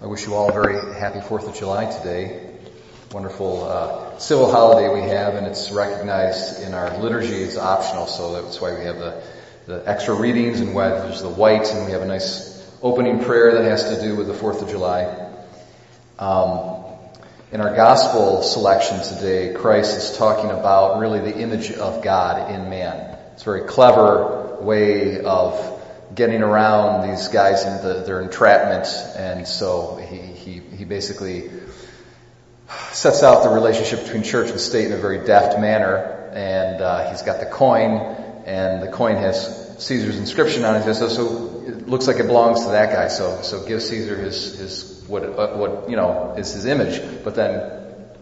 I wish you all a very happy 4th of July today. Wonderful uh, civil holiday we have, and it's recognized in our liturgy. It's optional, so that's why we have the, the extra readings and why there's the white, and we have a nice opening prayer that has to do with the 4th of July. Um, in our gospel selection today, Christ is talking about really the image of God in man. It's a very clever way of getting around these guys and the, their entrapment, and so he, he, he basically sets out the relationship between church and state in a very deft manner, and uh, he's got the coin, and the coin has Caesar's inscription on it. So, so it looks like it belongs to that guy. So, so give Caesar his his what what you know is his image, but then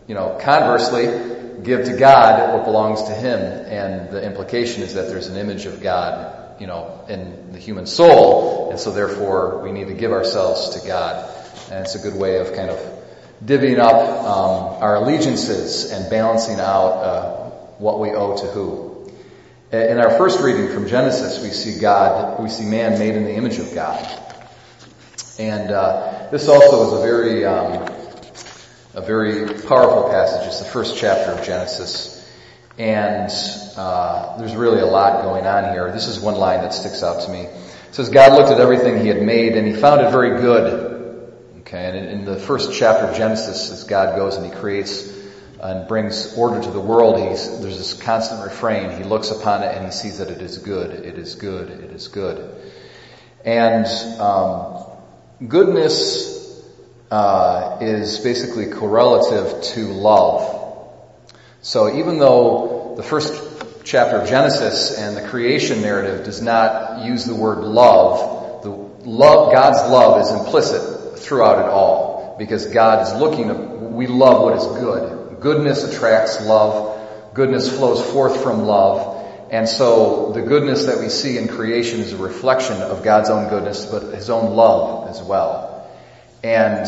you know conversely give to God what belongs to him, and the implication is that there's an image of God you know, in the human soul, and so therefore we need to give ourselves to God. And it's a good way of kind of divvying up um, our allegiances and balancing out uh, what we owe to who. In our first reading from Genesis, we see God, we see man made in the image of God. And uh, this also is a very, um, a very powerful passage. It's the first chapter of Genesis. And uh, there's really a lot going on here. This is one line that sticks out to me. It says, God looked at everything he had made and he found it very good. Okay, and in, the first chapter of Genesis, as God goes and he creates and brings order to the world, he's, there's this constant refrain. He looks upon it and he sees that it is good, it is good, it is good. And um, goodness uh, is basically correlative to love. So even though the first chapter of Genesis and the creation narrative does not use the word love, the love, God's love is implicit throughout it all because God is looking, we love what is good. Goodness attracts love. Goodness flows forth from love. And so the goodness that we see in creation is a reflection of God's own goodness, but His own love as well. And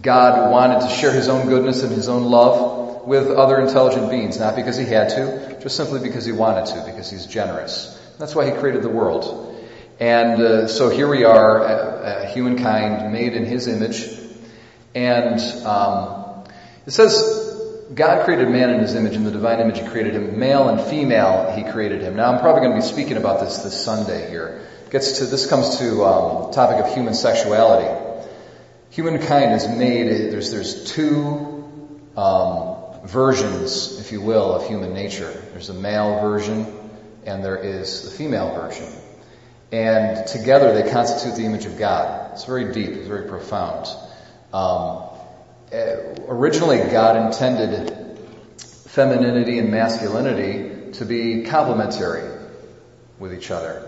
God wanted to share His own goodness and His own love with other intelligent beings, not because he had to, just simply because he wanted to, because he's generous. That's why he created the world. And uh, so here we are, uh, humankind made in his image. And um, it says God created man in his image, in the divine image he created him. Male and female he created him. Now I'm probably going to be speaking about this this Sunday here. Gets to this comes to um, topic of human sexuality. Humankind is made. There's there's two um, versions, if you will, of human nature. There's a male version and there is the female version. And together they constitute the image of God. It's very deep, it's very profound. Um, eh, originally, God intended femininity and masculinity to be complementary with each other.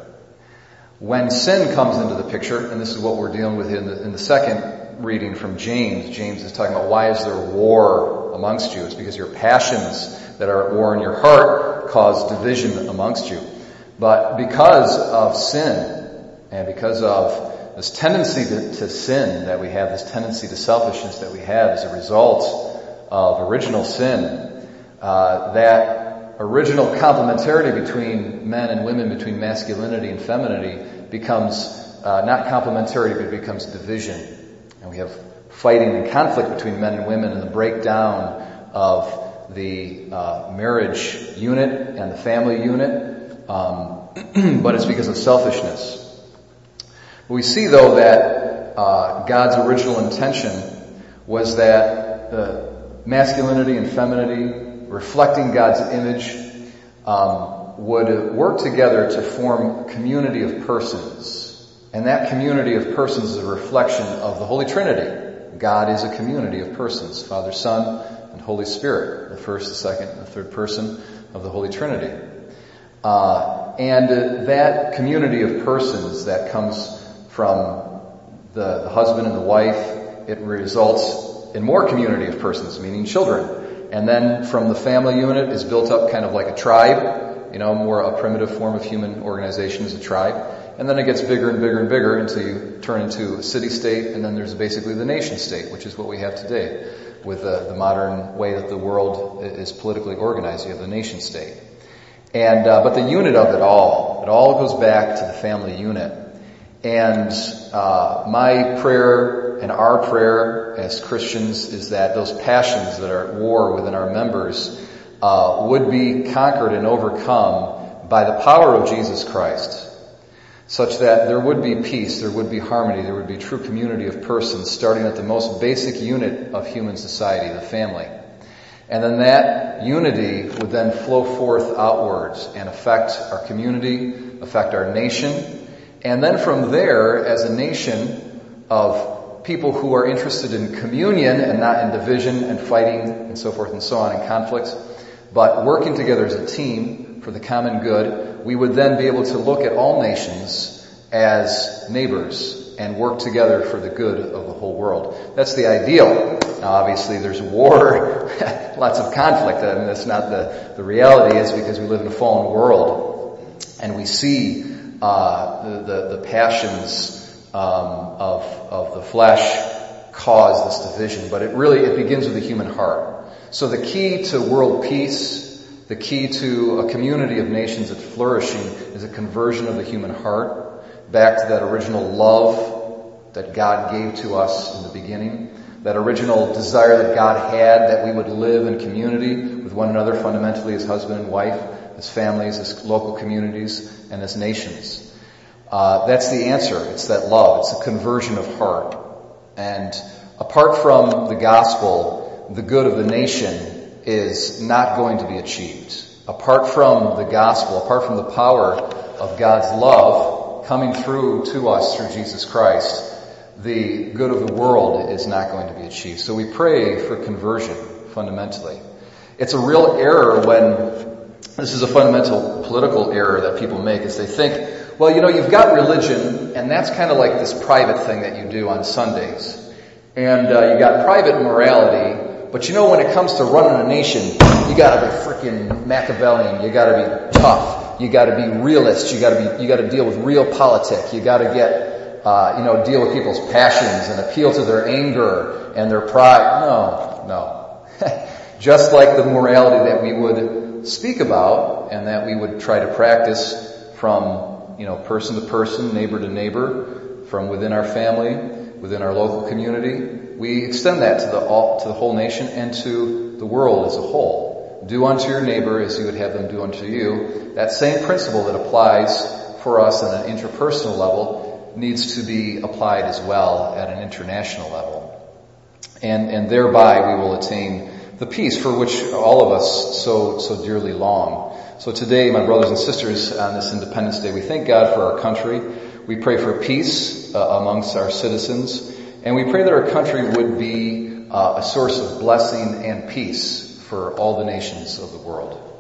When sin comes into the picture, and this is what we're dealing with in the, in the second reading from James, James is talking about why is there war amongst you. It's because your passions that are at war in your heart cause division amongst you. But because of sin and because of this tendency to, to sin that we have, this tendency to selfishness that we have as a result of original sin, uh, that original complementarity between men and women, between masculinity and femininity, becomes uh, not complementarity, but becomes division. And we have fighting and conflict between men and women and the breakdown of the uh, marriage unit and the family unit, um, but it's because of selfishness. We see though that uh, God's original intention was that masculinity and femininity, reflecting God's image, um, would work together to form community of persons. And that community of persons is a reflection of the Holy Trinity. God is a community of persons, Father, Son, and Holy Spirit, the first, the second, and the third person of the Holy Trinity. Uh, and uh, that community of persons that comes from the, the husband and the wife, it results in more community of persons, meaning children. And then from the family unit is built up kind of like a tribe, you know, more a primitive form of human organization is a tribe. And then it gets bigger and bigger and bigger until you turn into a city state, and then there's basically the nation state, which is what we have today with the, the modern way that the world is politically organized. You have the nation state. And, uh, but the unit of it all, it all goes back to the family unit. And uh, my prayer and our prayer as Christians is that those passions that are at war within our members uh, would be conquered and overcome by the power of Jesus Christ, such that there would be peace, there would be harmony, there would be true community of persons, starting at the most basic unit of human society, the family. And then that unity would then flow forth outwards and affect our community, affect our nation, and then from there, as a nation of people who are interested in communion and not in division and fighting and so forth and so on and conflict, but working together as a team for the common good, we would then be able to look at all nations as neighbors and work together for the good of the whole world. That's the ideal. Now obviously there's war, lots of conflict, and that's not the, the reality is because we live in a fallen world. And we see uh, the, the, the, passions um, of, of the flesh cause this division, but it really it begins with the human heart. So the key to world peace, the key to a community of nations that's flourishing, is a conversion of the human heart back to that original love that God gave to us in the beginning, that original desire that God had that we would live in community with one another fundamentally as husband and wife, as families, as local communities, and as nations. Uh, that's the answer. It's that love. It's a conversion of heart. And apart from the gospel, the good of the nation is not going to be achieved. Apart from the gospel, apart from the power of God's love coming through to us through Jesus Christ, the good of the world is not going to be achieved. So we pray for conversion fundamentally. It's a real error when this is a fundamental political error that people make is they think, well, you know, you've got religion and that's kind of like this private thing that you do on Sundays. And uh, you got private morality, but you know when it comes to running a nation, you gotta be freaking Machiavellian, you gotta be tough, you gotta be realist, you gotta be, you gotta deal with real politics, you gotta get, uh, you know, deal with people's passions and appeal to their anger and their pride. No, no. Just like the morality that we would speak about and that we would try to practice from, you know, person to person, neighbor to neighbor, from within our family, within our local community. We extend that to the, all, to the whole nation and to the world as a whole. Do unto your neighbor as you would have them do unto you. That same principle that applies for us on an interpersonal level needs to be applied as well at an international level. And, and thereby we will attain the peace for which all of us so, so dearly long. So today, my brothers and sisters, on this Independence Day, we thank God for our country. We pray for peace uh, amongst our citizens. And we pray that our country would be uh, a source of blessing and peace for all the nations of the world.